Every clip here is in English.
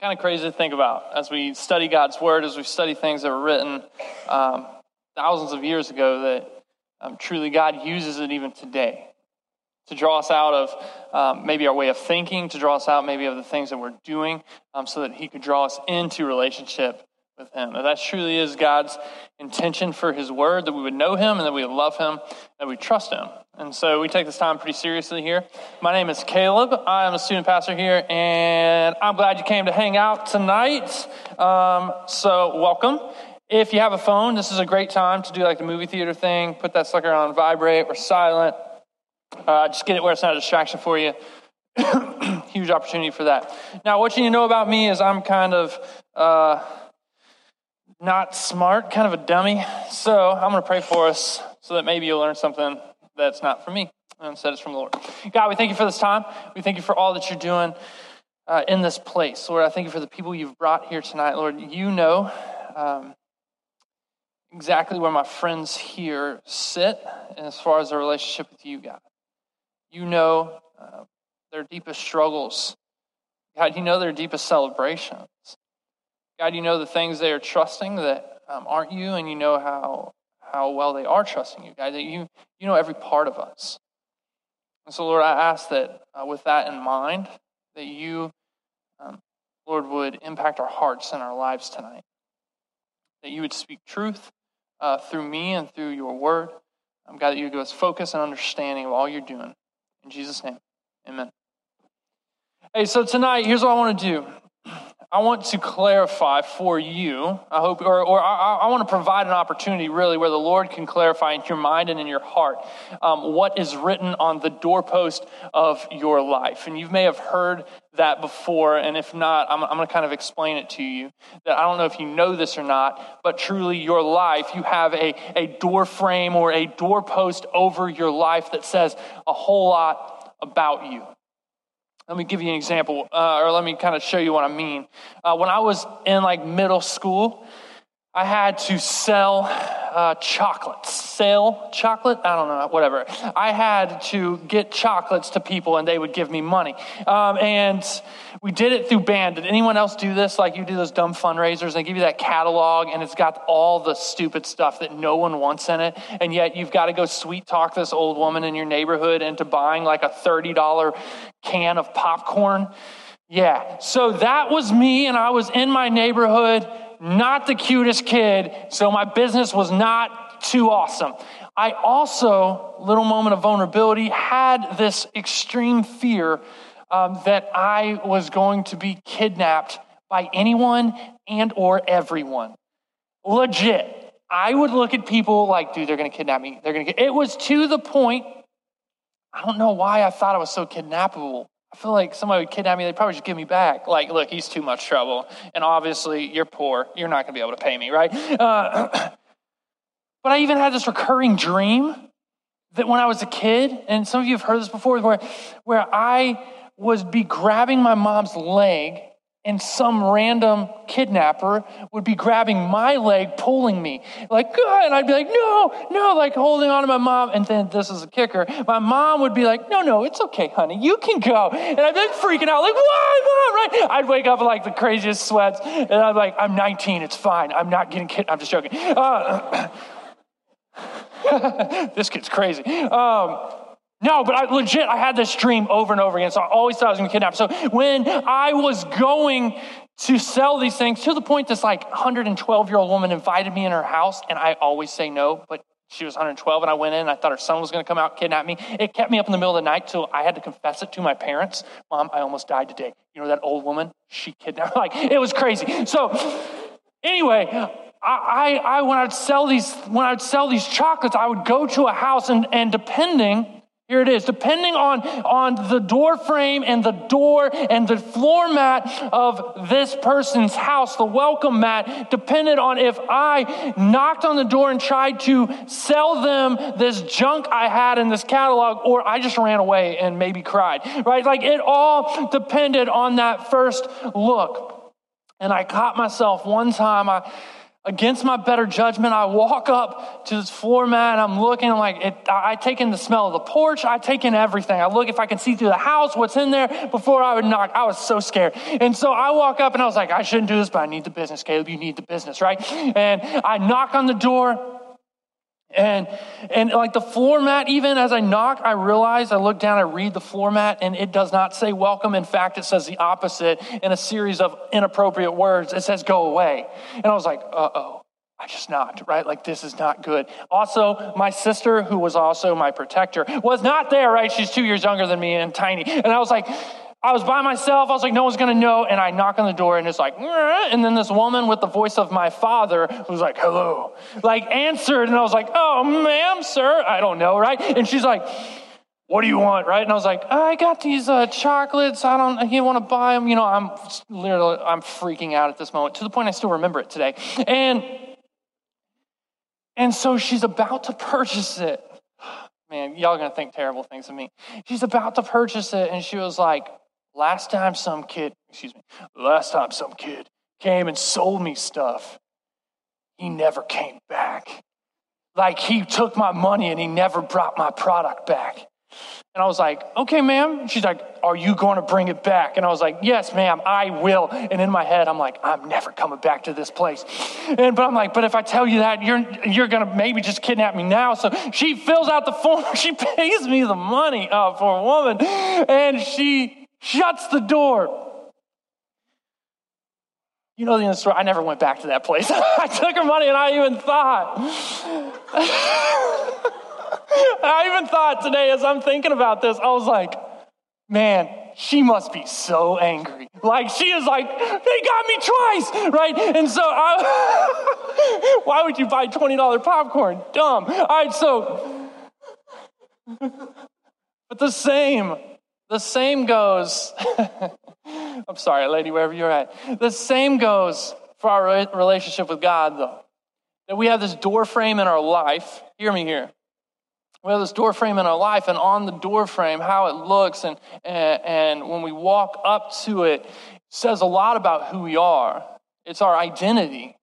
kind of crazy to think about. As we study God's Word, as we study things that were written um, thousands of years ago, that um, truly God uses it even today to draw us out of um, maybe our way of thinking, to draw us out maybe of the things that we're doing, um, so that He could draw us into relationship with Him. That truly is God's intention for His Word, that we would know Him and that we would love Him, that we trust Him. And so we take this time pretty seriously here. My name is Caleb. I'm a student pastor here, and I'm glad you came to hang out tonight. Um, so, welcome. If you have a phone, this is a great time to do like the movie theater thing. Put that sucker on vibrate or silent. Uh, just get it where it's not a distraction for you. Huge opportunity for that. Now, what you need to know about me is I'm kind of uh, not smart, kind of a dummy. So I'm going to pray for us so that maybe you'll learn something that's not from me. And instead, it's from the Lord. God, we thank you for this time. We thank you for all that you're doing uh, in this place. Lord, I thank you for the people you've brought here tonight. Lord, you know um, exactly where my friends here sit as far as their relationship with you, God. You know uh, their deepest struggles. God, you know their deepest celebrations. God, you know the things they are trusting that um, aren't you, and you know how how well they are trusting you, God, that you, you know every part of us. And so, Lord, I ask that uh, with that in mind, that you, um, Lord, would impact our hearts and our lives tonight. That you would speak truth uh, through me and through your word. Um, God, that you would give us focus and understanding of all you're doing. In Jesus' name, amen. Hey, so tonight, here's what I want to do. I want to clarify for you, I hope, or, or I, I, want to provide an opportunity really where the Lord can clarify in your mind and in your heart um, what is written on the doorpost of your life. And you may have heard that before, and if not, I'm, I'm going to kind of explain it to you. That I don't know if you know this or not, but truly your life, you have a, a door frame or a doorpost over your life that says a whole lot about you. Let me give you an example, uh, or let me kind of show you what I mean. Uh, when I was in like middle school, I had to sell uh, chocolates. Sell chocolate? I don't know, whatever. I had to get chocolates to people and they would give me money. Um, and we did it through band. Did anyone else do this? Like you do those dumb fundraisers, they give you that catalog and it's got all the stupid stuff that no one wants in it. And yet you've got to go sweet talk this old woman in your neighborhood into buying like a $30 can of popcorn. Yeah. So that was me and I was in my neighborhood not the cutest kid, so my business was not too awesome. I also, little moment of vulnerability, had this extreme fear um, that I was going to be kidnapped by anyone and or everyone. Legit. I would look at people like, dude, they're going to kidnap me. They're going to. get." It was to the point. I don't know why I thought I was so kidnappable. I feel like somebody would kidnap me, they'd probably just give me back. Like, look, he's too much trouble. And obviously, you're poor. You're not going to be able to pay me, right? Uh, but I even had this recurring dream that when I was a kid, and some of you have heard this before, where, where I was be grabbing my mom's leg and some random kidnapper would be grabbing my leg, pulling me, like, go and I'd be like, no, no, like holding on to my mom. And then this is a kicker. My mom would be like, no, no, it's okay, honey, you can go. And I'd be freaking out, like, why, mom, right? I'd wake up like the craziest sweats, and I'm like, I'm 19, it's fine, I'm not getting kidnapped. I'm just joking. Uh, this kid's crazy. Um, no, but I legit, I had this dream over and over again. So I always thought I was going to kidnap. So when I was going to sell these things to the point this like 112 year old woman invited me in her house, and I always say no, but she was 112 and I went in I thought her son was going to come out kidnap me. It kept me up in the middle of the night till I had to confess it to my parents. Mom, I almost died today. You know that old woman? She kidnapped like it was crazy. So anyway, I, I, I when I'd sell these when I'd sell these chocolates, I would go to a house and, and depending here it is. Depending on, on the door frame and the door and the floor mat of this person's house, the welcome mat depended on if I knocked on the door and tried to sell them this junk I had in this catalog or I just ran away and maybe cried, right? Like it all depended on that first look. And I caught myself one time, I, against my better judgment, I walk up to this floor mat I'm looking, I'm like, it, I take in the smell of the porch, I take in everything. I look if I can see through the house, what's in there before I would knock. I was so scared. And so I walk up and I was like, I shouldn't do this, but I need the business. Caleb, you need the business, right? And I knock on the door. And and like the floor mat, even as I knock, I realize I look down, I read the floor mat, and it does not say welcome. In fact, it says the opposite in a series of inappropriate words. It says go away. And I was like, uh oh. I just knocked, right? Like, this is not good. Also, my sister, who was also my protector, was not there, right? She's two years younger than me and tiny. And I was like, I was by myself. I was like, no one's going to know. And I knock on the door and it's like, and then this woman with the voice of my father was like, hello, like answered. And I was like, oh, ma'am, sir. I don't know, right? And she's like, what do you want, right? And I was like, I got these uh, chocolates. I don't, you want to buy them? You know, I'm literally, I'm freaking out at this moment to the point I still remember it today. And, and so she's about to purchase it. Man, y'all gonna think terrible things of me. She's about to purchase it, and she was like, Last time some kid, excuse me, last time some kid came and sold me stuff, he never came back. Like he took my money and he never brought my product back. And I was like, okay, ma'am. She's like, are you going to bring it back? And I was like, yes, ma'am, I will. And in my head, I'm like, I'm never coming back to this place. And but I'm like, but if I tell you that, you're you're gonna maybe just kidnap me now. So she fills out the form. She pays me the money uh, for a woman, and she shuts the door. You know the end of the story. I never went back to that place. I took her money and I even thought. I even thought today as I'm thinking about this, I was like, man, she must be so angry. Like she is like, they got me twice, right? And so I, why would you buy $20 popcorn? Dumb. All right, so, but the same the same goes, I'm sorry, lady, wherever you're at. The same goes for our relationship with God, though. That we have this door frame in our life. Hear me here. We have this door frame in our life, and on the door frame, how it looks, and, and, and when we walk up to it, says a lot about who we are. It's our identity.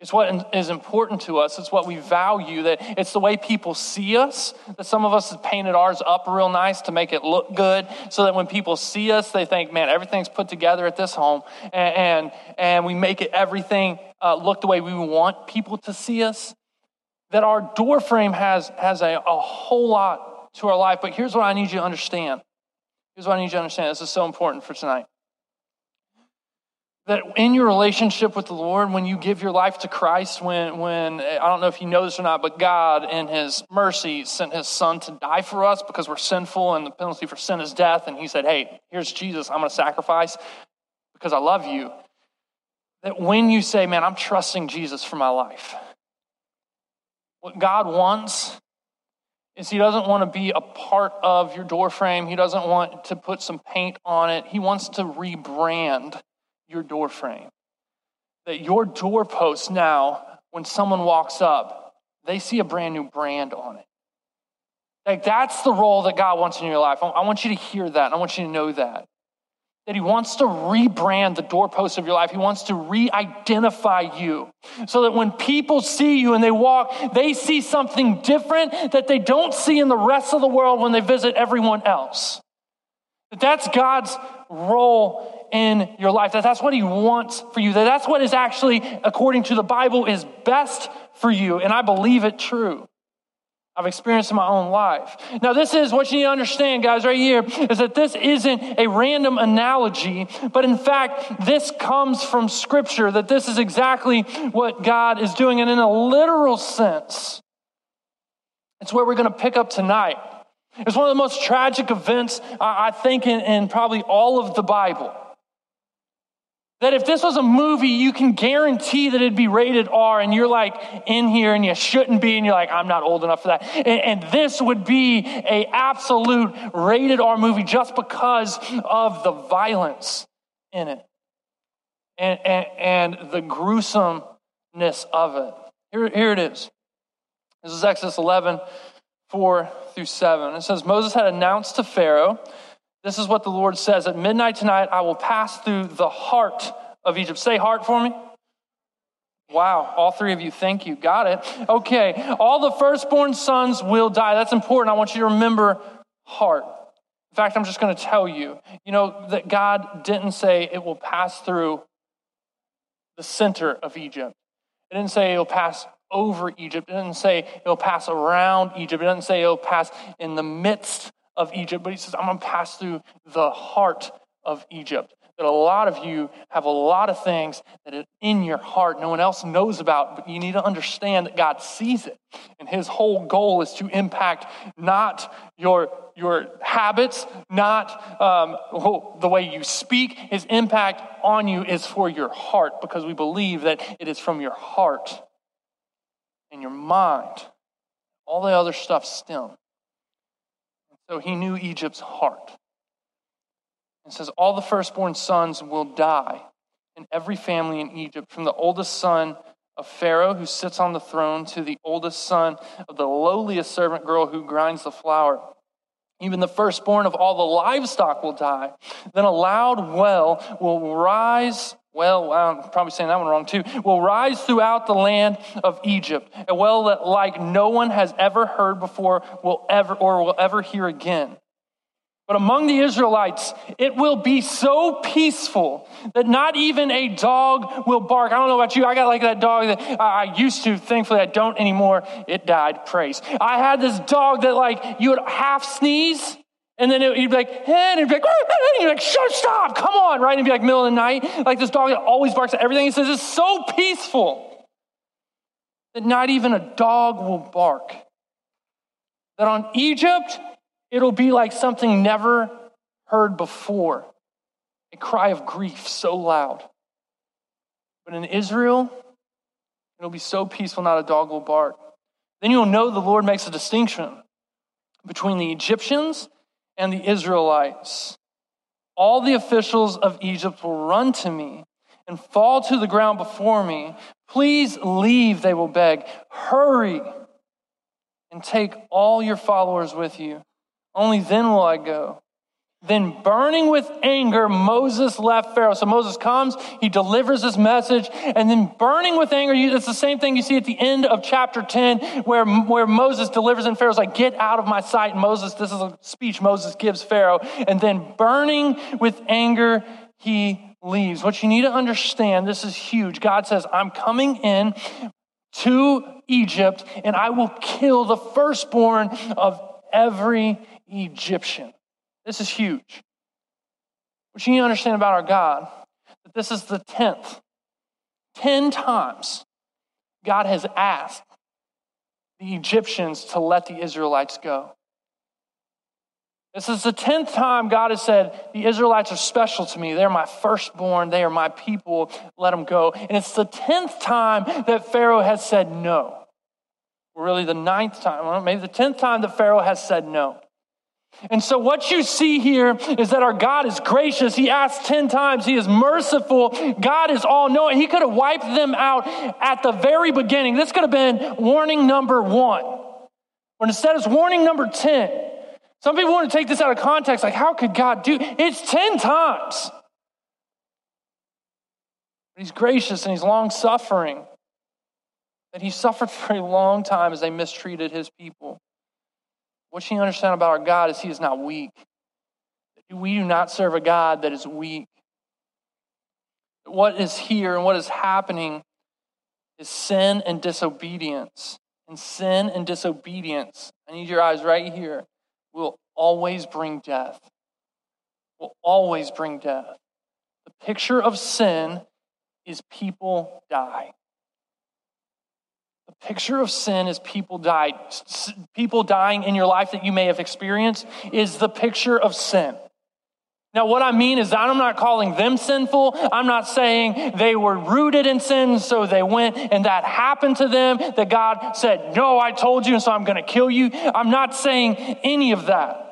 It's what is important to us. It's what we value. That it's the way people see us. That some of us have painted ours up real nice to make it look good, so that when people see us, they think, "Man, everything's put together at this home," and and, and we make it everything uh, look the way we want people to see us. That our door frame has has a, a whole lot to our life. But here's what I need you to understand. Here's what I need you to understand. This is so important for tonight that in your relationship with the Lord, when you give your life to Christ, when, when I don't know if you know this or not, but God, in His mercy, sent His Son to die for us because we're sinful and the penalty for sin is death. And He said, Hey, here's Jesus, I'm going to sacrifice because I love you. That when you say, Man, I'm trusting Jesus for my life, what God wants is He doesn't want to be a part of your doorframe, He doesn't want to put some paint on it, He wants to rebrand your door frame. That your doorpost now, when someone walks up, they see a brand new brand on it. Like that's the role that God wants in your life. I want you to hear that. I want you to know that. That He wants to rebrand the doorpost of your life. He wants to re identify you so that when people see you and they walk, they see something different that they don't see in the rest of the world when they visit everyone else. That's God's role in your life. That that's what he wants for you. That that's what is actually, according to the Bible, is best for you. And I believe it true. I've experienced in my own life. Now, this is what you need to understand, guys, right here, is that this isn't a random analogy, but in fact, this comes from Scripture, that this is exactly what God is doing. And in a literal sense, it's where we're going to pick up tonight. It's one of the most tragic events, I think, in, in probably all of the Bible. That if this was a movie, you can guarantee that it'd be rated R, and you're like in here and you shouldn't be, and you're like, I'm not old enough for that. And, and this would be a absolute rated R movie just because of the violence in it and, and, and the gruesomeness of it. Here, here it is. This is Exodus 11, 4 through 7. It says, Moses had announced to Pharaoh, this is what the Lord says At midnight tonight, I will pass through the heart of Egypt. Say heart for me. Wow, all three of you, thank you. Got it. Okay, all the firstborn sons will die. That's important. I want you to remember heart. In fact, I'm just going to tell you, you know, that God didn't say it will pass through the center of Egypt. It didn't say it'll pass over Egypt. It doesn't say it'll pass around Egypt. It doesn't say it'll pass in the midst of Egypt, but he says, I'm going to pass through the heart of Egypt that a lot of you have a lot of things that are in your heart no one else knows about, but you need to understand that God sees it. And his whole goal is to impact not your, your habits, not um, the way you speak. His impact on you is for your heart because we believe that it is from your heart and your mind. All the other stuff stem. So he knew Egypt's heart. It says, All the firstborn sons will die in every family in Egypt, from the oldest son of Pharaoh who sits on the throne to the oldest son of the lowliest servant girl who grinds the flour. Even the firstborn of all the livestock will die. Then a loud well will rise. Well, I'm probably saying that one wrong too. Will rise throughout the land of Egypt, a well that, like no one has ever heard before, will ever or will ever hear again. But among the Israelites, it will be so peaceful that not even a dog will bark. I don't know about you. I got like that dog that I used to. Thankfully, I don't anymore. It died. Praise. I had this dog that like you would half sneeze. And then it, you'd be like, and it'd be like, and you're like, shut, stop, come on, right? And it'd be like middle of the night. Like this dog that always barks at everything. He says it's so peaceful that not even a dog will bark. That on Egypt, It'll be like something never heard before a cry of grief so loud. But in Israel, it'll be so peaceful, not a dog will bark. Then you'll know the Lord makes a distinction between the Egyptians and the Israelites. All the officials of Egypt will run to me and fall to the ground before me. Please leave, they will beg. Hurry and take all your followers with you. Only then will I go. Then, burning with anger, Moses left Pharaoh. So Moses comes, he delivers his message, and then burning with anger, it's the same thing you see at the end of chapter 10, where, where Moses delivers, and Pharaoh's like, Get out of my sight. And Moses, this is a speech Moses gives Pharaoh. And then, burning with anger, he leaves. What you need to understand, this is huge. God says, I'm coming in to Egypt, and I will kill the firstborn of every Egyptian. This is huge. What you need to understand about our God, that this is the 10th. 10 times God has asked the Egyptians to let the Israelites go. This is the 10th time God has said, The Israelites are special to me. They're my firstborn. They are my people. Let them go. And it's the 10th time that Pharaoh has said no. Really, the ninth time, well, maybe the 10th time that Pharaoh has said no. And so, what you see here is that our God is gracious. He asks 10 times. He is merciful. God is all knowing. He could have wiped them out at the very beginning. This could have been warning number one. But instead, it's warning number 10. Some people want to take this out of context like, how could God do it's 10 times? He's gracious and he's long suffering. That he suffered for a long time as they mistreated his people. What you understand about our God is He is not weak. We do not serve a God that is weak. What is here and what is happening is sin and disobedience. And sin and disobedience, I need your eyes right here, will always bring death. Will always bring death. The picture of sin is people die picture of sin is people died. People dying in your life that you may have experienced is the picture of sin. Now, what I mean is that I'm not calling them sinful. I'm not saying they were rooted in sin, so they went and that happened to them, that God said, No, I told you, and so I'm going to kill you. I'm not saying any of that.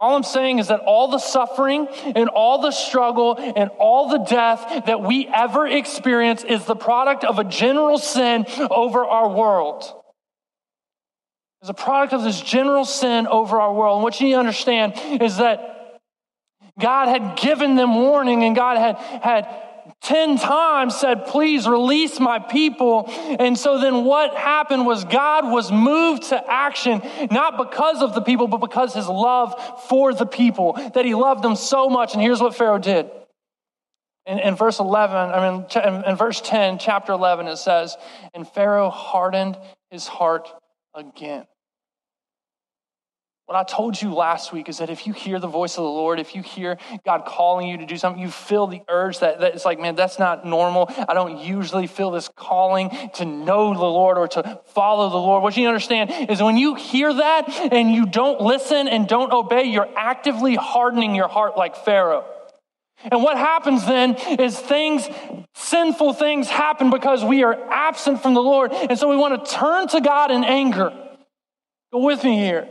All I'm saying is that all the suffering and all the struggle and all the death that we ever experience is the product of a general sin over our world. It's a product of this general sin over our world. And what you need to understand is that God had given them warning and God had, had 10 times said, Please release my people. And so then what happened was God was moved to action, not because of the people, but because his love for the people, that he loved them so much. And here's what Pharaoh did. In, in verse 11, I mean, in, in verse 10, chapter 11, it says, And Pharaoh hardened his heart again. What I told you last week is that if you hear the voice of the Lord, if you hear God calling you to do something, you feel the urge that, that it's like, man, that's not normal. I don't usually feel this calling to know the Lord or to follow the Lord. What you understand is when you hear that and you don't listen and don't obey, you're actively hardening your heart like Pharaoh. And what happens then is things, sinful things happen because we are absent from the Lord. And so we want to turn to God in anger. Go with me here.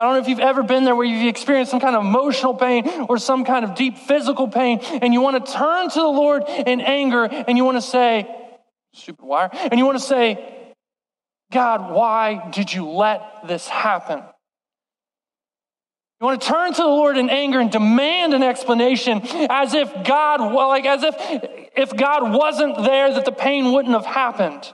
I don't know if you've ever been there where you've experienced some kind of emotional pain or some kind of deep physical pain, and you want to turn to the Lord in anger and you want to say, stupid wire, and you want to say, God, why did you let this happen? You want to turn to the Lord in anger and demand an explanation as if God, well, like as if if God wasn't there that the pain wouldn't have happened.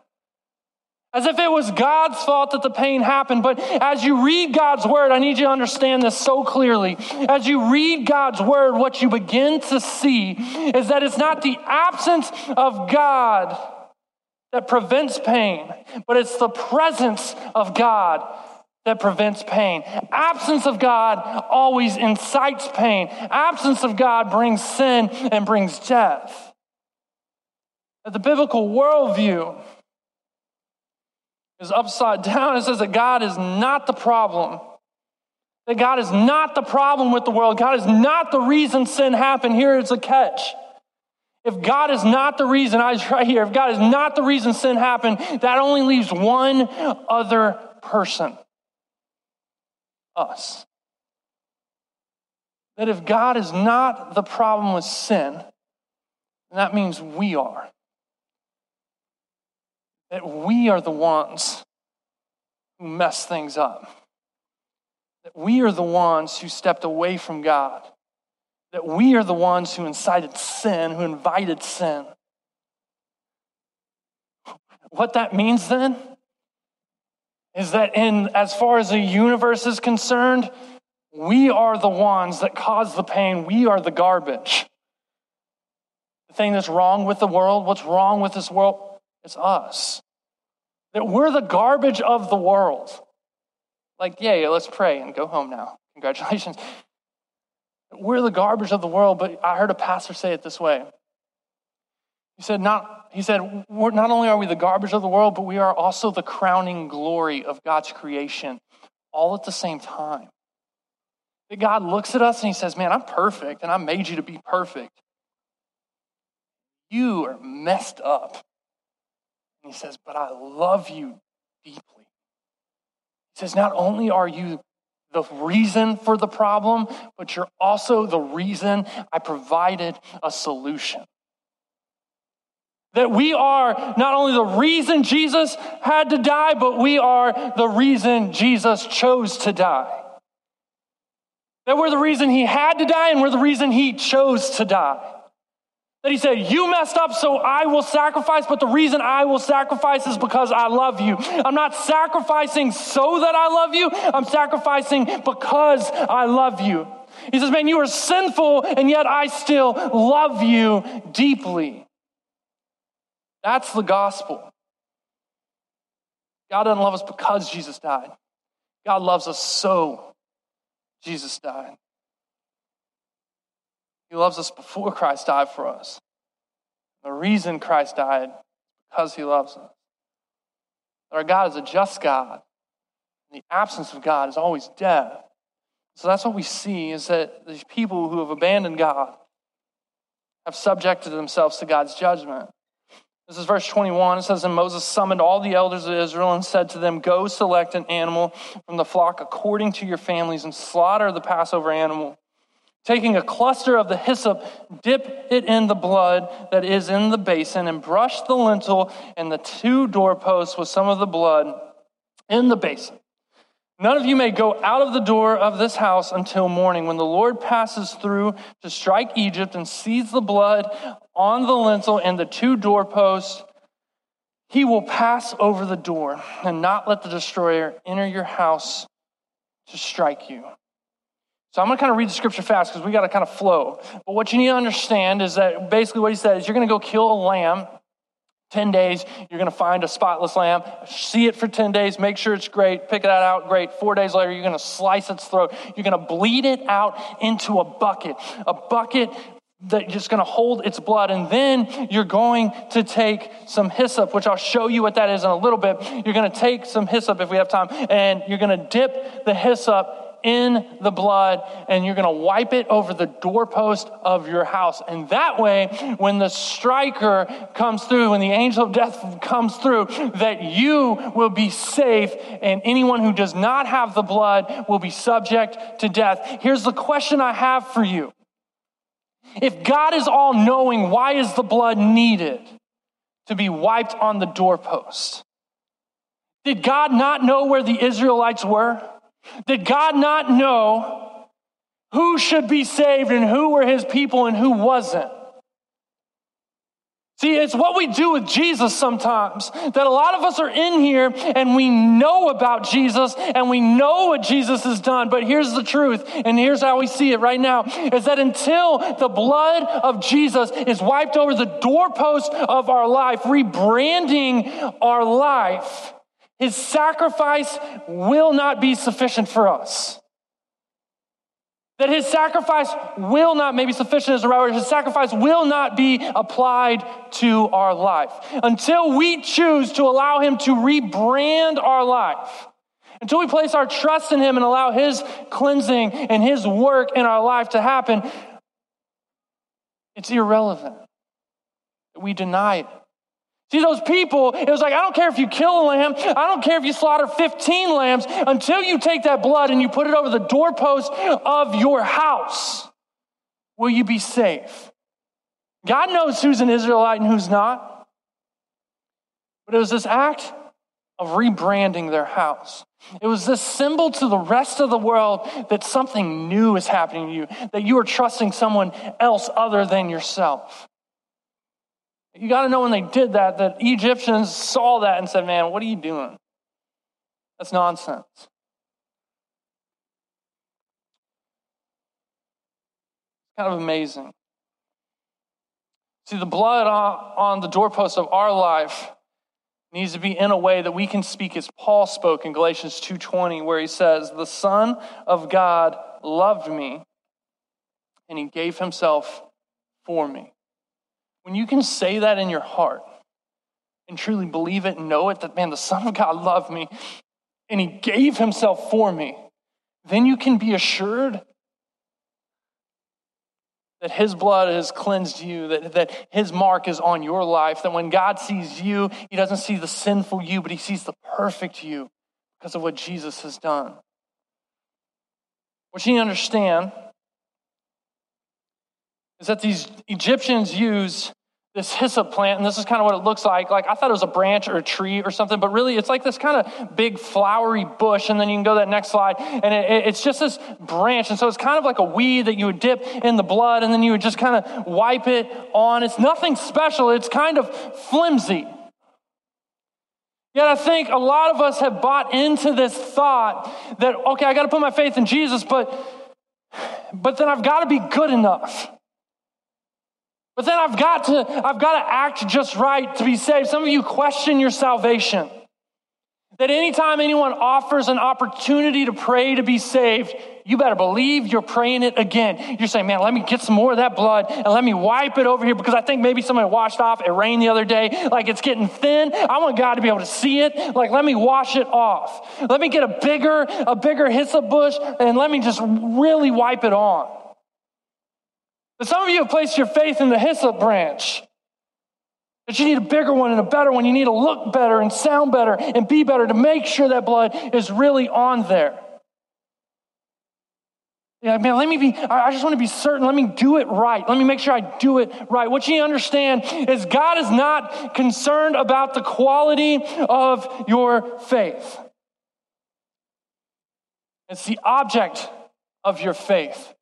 As if it was God's fault that the pain happened. But as you read God's word, I need you to understand this so clearly. As you read God's word, what you begin to see is that it's not the absence of God that prevents pain, but it's the presence of God that prevents pain. Absence of God always incites pain. Absence of God brings sin and brings death. The biblical worldview is upside down. It says that God is not the problem. That God is not the problem with the world. God is not the reason sin happened. Here is a catch. If God is not the reason, I right here, if God is not the reason sin happened, that only leaves one other person us. That if God is not the problem with sin, that means we are. That we are the ones who mess things up. That we are the ones who stepped away from God. That we are the ones who incited sin, who invited sin. What that means then is that in as far as the universe is concerned, we are the ones that cause the pain. We are the garbage. The thing that's wrong with the world, what's wrong with this world, it's us. That we're the garbage of the world. Like, yeah, yeah, let's pray and go home now. Congratulations. We're the garbage of the world, but I heard a pastor say it this way. He said, not, he said, not only are we the garbage of the world, but we are also the crowning glory of God's creation all at the same time. That God looks at us and he says, Man, I'm perfect and I made you to be perfect. You are messed up. And he says, But I love you deeply. He says, Not only are you the reason for the problem, but you're also the reason I provided a solution. That we are not only the reason Jesus had to die, but we are the reason Jesus chose to die. That we're the reason he had to die and we're the reason he chose to die. That he said, You messed up, so I will sacrifice, but the reason I will sacrifice is because I love you. I'm not sacrificing so that I love you, I'm sacrificing because I love you. He says, Man, you are sinful, and yet I still love you deeply. That's the gospel. God doesn't love us because Jesus died. God loves us so Jesus died. He loves us before Christ died for us. The reason Christ died because he loves us. Our God is a just God. The absence of God is always death. So that's what we see is that these people who have abandoned God have subjected themselves to God's judgment. This is verse 21. It says, And Moses summoned all the elders of Israel and said to them, Go select an animal from the flock according to your families and slaughter the Passover animal. Taking a cluster of the hyssop, dip it in the blood that is in the basin, and brush the lintel and the two doorposts with some of the blood in the basin. None of you may go out of the door of this house until morning, when the Lord passes through to strike Egypt and sees the blood on the lintel and the two doorposts. He will pass over the door and not let the destroyer enter your house to strike you. So I'm going to kind of read the scripture fast because we got to kind of flow. But what you need to understand is that basically what he said is you're going to go kill a lamb 10 days, you're going to find a spotless lamb, see it for 10 days, make sure it's great, pick it out, great. Four days later, you're going to slice its throat. You're going to bleed it out into a bucket, a bucket that's just going to hold its blood. And then you're going to take some hyssop, which I'll show you what that is in a little bit. You're going to take some hyssop if we have time, and you're going to dip the hyssop in the blood and you're going to wipe it over the doorpost of your house. And that way, when the striker comes through, when the angel of death comes through, that you will be safe and anyone who does not have the blood will be subject to death. Here's the question I have for you. If God is all knowing, why is the blood needed to be wiped on the doorpost? Did God not know where the Israelites were? Did God not know who should be saved and who were his people and who wasn't? See, it's what we do with Jesus sometimes. That a lot of us are in here and we know about Jesus and we know what Jesus has done. But here's the truth, and here's how we see it right now is that until the blood of Jesus is wiped over the doorpost of our life, rebranding our life, his sacrifice will not be sufficient for us. That his sacrifice will not, maybe sufficient the right word, his sacrifice will not be applied to our life. Until we choose to allow him to rebrand our life, until we place our trust in him and allow his cleansing and his work in our life to happen, it's irrelevant. We deny it. See, those people, it was like, I don't care if you kill a lamb, I don't care if you slaughter 15 lambs, until you take that blood and you put it over the doorpost of your house, will you be safe? God knows who's an Israelite and who's not. But it was this act of rebranding their house. It was this symbol to the rest of the world that something new is happening to you, that you are trusting someone else other than yourself. You got to know when they did that, that Egyptians saw that and said, Man, what are you doing? That's nonsense. Kind of amazing. See, the blood on the doorpost of our life needs to be in a way that we can speak as Paul spoke in Galatians 2:20 where he says, "The son of God loved me and he gave himself for me." When you can say that in your heart and truly believe it and know it, that, man, the Son of God loved me and He gave Himself for me, then you can be assured that His blood has cleansed you, that, that His mark is on your life, that when God sees you, He doesn't see the sinful you, but He sees the perfect you because of what Jesus has done. What you need to understand is that these Egyptians use this hyssop plant, and this is kind of what it looks like. Like I thought it was a branch or a tree or something, but really it's like this kind of big flowery bush. And then you can go to that next slide, and it, it's just this branch. And so it's kind of like a weed that you would dip in the blood, and then you would just kind of wipe it on. It's nothing special, it's kind of flimsy. Yet I think a lot of us have bought into this thought that, okay, I got to put my faith in Jesus, but, but then I've got to be good enough. But then I've got to, I've got to act just right to be saved. Some of you question your salvation. That anytime anyone offers an opportunity to pray to be saved, you better believe you're praying it again. You're saying, man, let me get some more of that blood and let me wipe it over here because I think maybe somebody washed off. It rained the other day. Like it's getting thin. I want God to be able to see it. Like, let me wash it off. Let me get a bigger, a bigger hyssop bush and let me just really wipe it on. But some of you have placed your faith in the hyssop branch. That you need a bigger one and a better one. You need to look better and sound better and be better to make sure that blood is really on there. Yeah, man, let me be, I just want to be certain. Let me do it right. Let me make sure I do it right. What you understand is God is not concerned about the quality of your faith. It's the object of your faith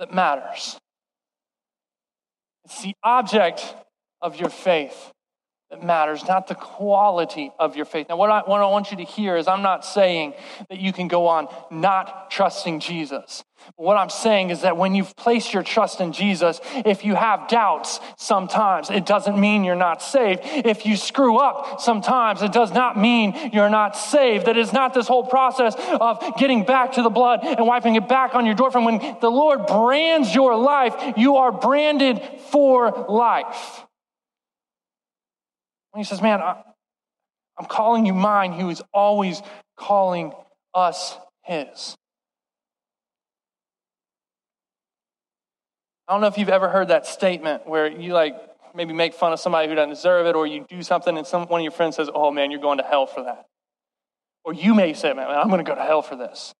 that matters. It's the object of your faith that matters, not the quality of your faith. Now, what I, what I want you to hear is I'm not saying that you can go on not trusting Jesus. What I'm saying is that when you've placed your trust in Jesus, if you have doubts sometimes, it doesn't mean you're not saved. If you screw up sometimes, it does not mean you're not saved. That is not this whole process of getting back to the blood and wiping it back on your doorframe. When the Lord brands your life, you are branded for life. When he says, Man, I'm calling you mine, he was always calling us his. I don't know if you've ever heard that statement where you like maybe make fun of somebody who doesn't deserve it, or you do something and some, one of your friends says, Oh man, you're going to hell for that. Or you may say, Man, I'm going to go to hell for this.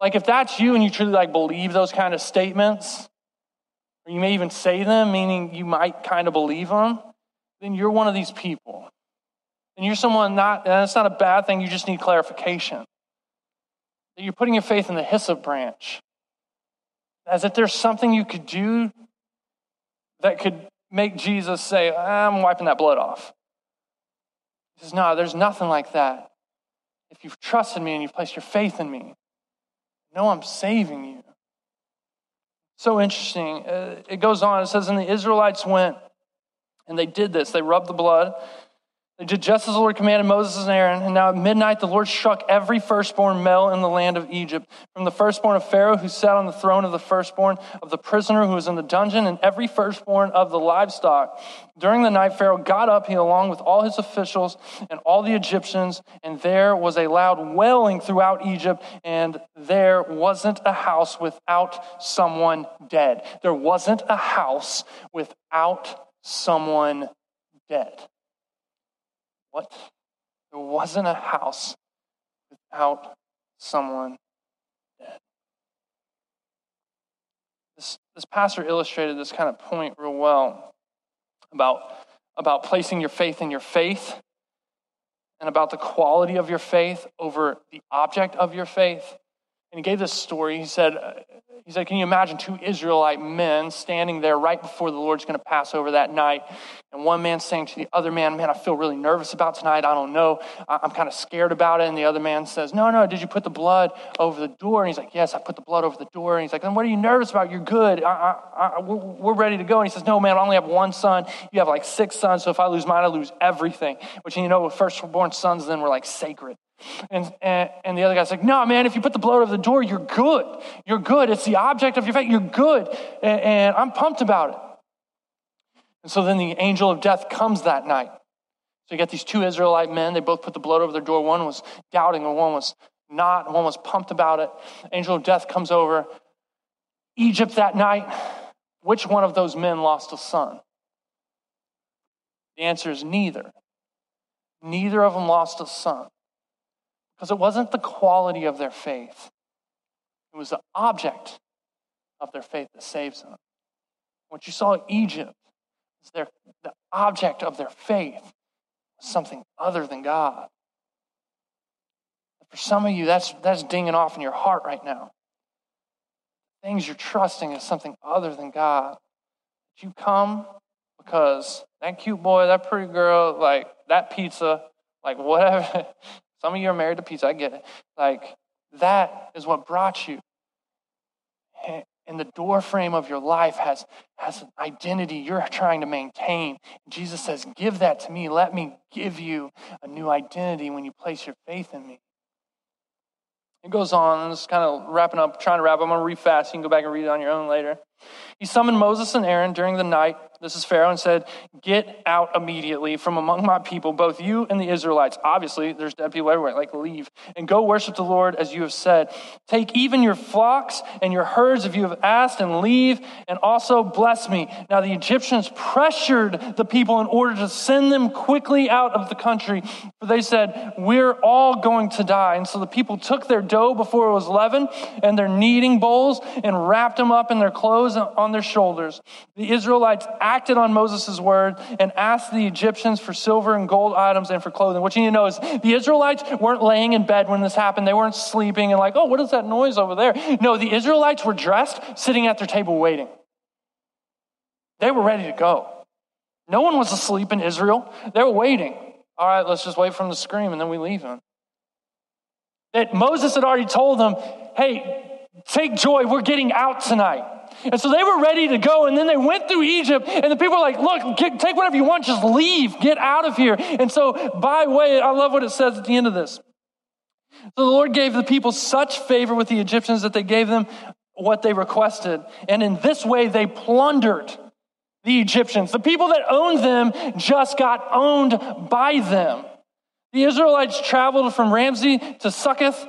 Like if that's you and you truly like believe those kind of statements, or you may even say them, meaning you might kind of believe them, then you're one of these people. And you're someone not, and it's not a bad thing, you just need clarification. That you're putting your faith in the hyssop branch as if there's something you could do that could make Jesus say, I'm wiping that blood off. He says, No, there's nothing like that. If you've trusted me and you've placed your faith in me, know I'm saving you. So interesting. Uh, it goes on. It says, And the Israelites went and they did this. They rubbed the blood they did just as the Lord commanded Moses and Aaron. And now at midnight, the Lord struck every firstborn male in the land of Egypt, from the firstborn of Pharaoh who sat on the throne of the firstborn of the prisoner who was in the dungeon, and every firstborn of the livestock. During the night, Pharaoh got up, he along with all his officials and all the Egyptians, and there was a loud wailing throughout Egypt, and there wasn't a house without someone dead. There wasn't a house without someone dead. What? There wasn't a house without someone dead. This, this pastor illustrated this kind of point real well about, about placing your faith in your faith and about the quality of your faith over the object of your faith. And he gave this story. He said, uh, he said, Can you imagine two Israelite men standing there right before the Lord's going to pass over that night? And one man saying to the other man, Man, I feel really nervous about tonight. I don't know. I'm kind of scared about it. And the other man says, No, no, did you put the blood over the door? And he's like, Yes, I put the blood over the door. And he's like, Then what are you nervous about? You're good. I, I, I, we're ready to go. And he says, No, man, I only have one son. You have like six sons. So if I lose mine, I lose everything. Which, you know, firstborn sons then were like sacred. And, and, and, the other guy's like, no, man, if you put the blood over the door, you're good. You're good. It's the object of your faith. You're good. And, and I'm pumped about it. And so then the angel of death comes that night. So you got these two Israelite men. They both put the blood over their door. One was doubting, and one was not. One was pumped about it. Angel of death comes over. Egypt that night. Which one of those men lost a son? The answer is neither. Neither of them lost a son. Because it wasn't the quality of their faith, it was the object of their faith that saves them. What you saw in Egypt is their, the object of their faith was something other than God. For some of you, that's, that's dinging off in your heart right now. Things you're trusting is something other than God. You come because that cute boy, that pretty girl, like that pizza, like whatever, Some of you are married to pizza, I get it. Like, that is what brought you. And the door frame of your life has, has an identity you're trying to maintain. Jesus says, Give that to me. Let me give you a new identity when you place your faith in me. It goes on, it's kind of wrapping up, trying to wrap. I'm going to read fast. You can go back and read it on your own later. He summoned Moses and Aaron during the night this is Pharaoh, and said, Get out immediately from among my people, both you and the Israelites. Obviously, there's dead people everywhere, like leave, and go worship the Lord as you have said. Take even your flocks and your herds if you have asked, and leave, and also bless me. Now, the Egyptians pressured the people in order to send them quickly out of the country, for they said, We're all going to die. And so the people took their dough before it was leavened and their kneading bowls and wrapped them up in their clothes clothes on their shoulders. The Israelites acted on Moses' word and asked the Egyptians for silver and gold items and for clothing. What you need to know is the Israelites weren't laying in bed when this happened. They weren't sleeping and like, oh, what is that noise over there? No, the Israelites were dressed, sitting at their table waiting. They were ready to go. No one was asleep in Israel. They were waiting. All right, let's just wait for them to scream and then we leave them. That Moses had already told them, hey, take joy, we're getting out tonight. And so they were ready to go, and then they went through Egypt, and the people were like, Look, get, take whatever you want, just leave, get out of here. And so, by way, I love what it says at the end of this. So the Lord gave the people such favor with the Egyptians that they gave them what they requested. And in this way, they plundered the Egyptians. The people that owned them just got owned by them. The Israelites traveled from Rameses to Succoth.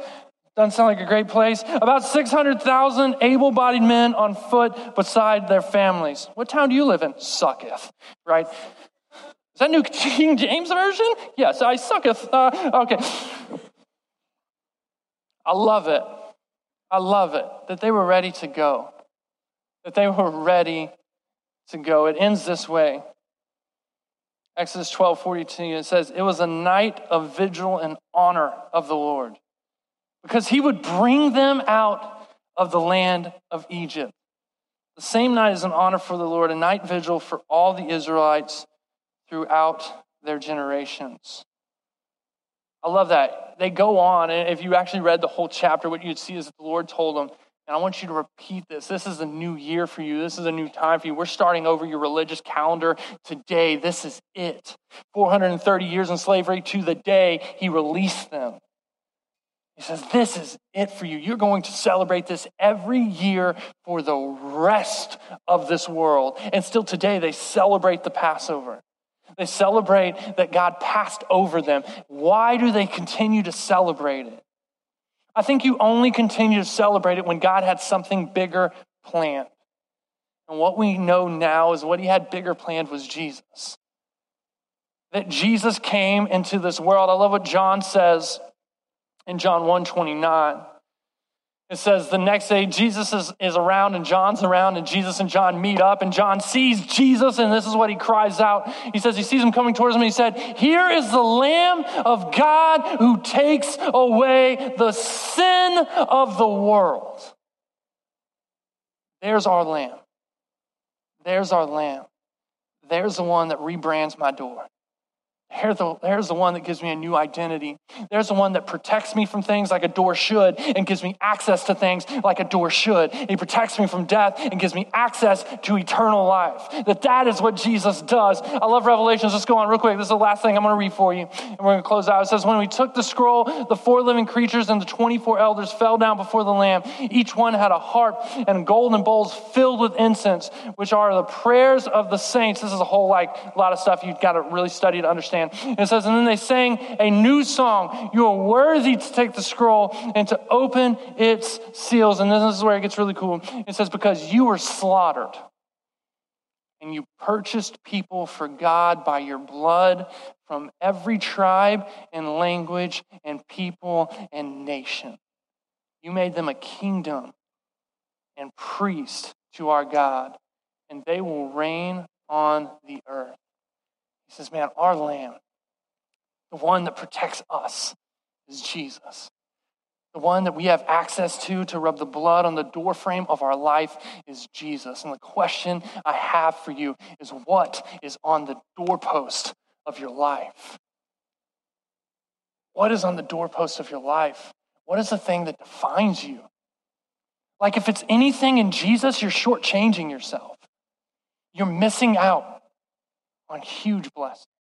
Doesn't sound like a great place. About 600,000 able bodied men on foot beside their families. What town do you live in? Succoth, right? Is that New King James Version? Yes, I sucketh. Uh, okay. I love it. I love it that they were ready to go, that they were ready to go. It ends this way. Exodus 12 42, it says, It was a night of vigil and honor of the Lord because he would bring them out of the land of Egypt. The same night is an honor for the Lord, a night vigil for all the Israelites throughout their generations. I love that. They go on, and if you actually read the whole chapter, what you'd see is that the Lord told them, and I want you to repeat this. This is a new year for you. This is a new time for you. We're starting over your religious calendar today. This is it. 430 years in slavery to the day he released them. He says, This is it for you. You're going to celebrate this every year for the rest of this world. And still today, they celebrate the Passover. They celebrate that God passed over them. Why do they continue to celebrate it? I think you only continue to celebrate it when God had something bigger planned. And what we know now is what he had bigger planned was Jesus. That Jesus came into this world. I love what John says in John 129. It says the next day Jesus is, is around and John's around and Jesus and John meet up and John sees Jesus and this is what he cries out. He says he sees him coming towards him and he said, Here is the Lamb of God who takes away the sin of the world. There's our Lamb. There's our Lamb. There's the one that rebrands my door. There's the, there's the one that gives me a new identity. There's the one that protects me from things like a door should and gives me access to things like a door should. He protects me from death and gives me access to eternal life. That that is what Jesus does. I love Revelations. Let's go on real quick. This is the last thing I'm going to read for you. And we're going to close out. It says, When we took the scroll, the four living creatures and the 24 elders fell down before the Lamb. Each one had a harp and golden bowls filled with incense, which are the prayers of the saints. This is a whole like a lot of stuff you've got to really study to understand understand. It says, and then they sang a new song. You are worthy to take the scroll and to open its seals. And this is where it gets really cool. It says, because you were slaughtered and you purchased people for God by your blood from every tribe and language and people and nation. You made them a kingdom and priest to our God, and they will reign on the earth. He says, Man, our lamb, the one that protects us, is Jesus. The one that we have access to to rub the blood on the doorframe of our life is Jesus. And the question I have for you is what is on the doorpost of your life? What is on the doorpost of your life? What is the thing that defines you? Like if it's anything in Jesus, you're shortchanging yourself. You're missing out on huge blessings.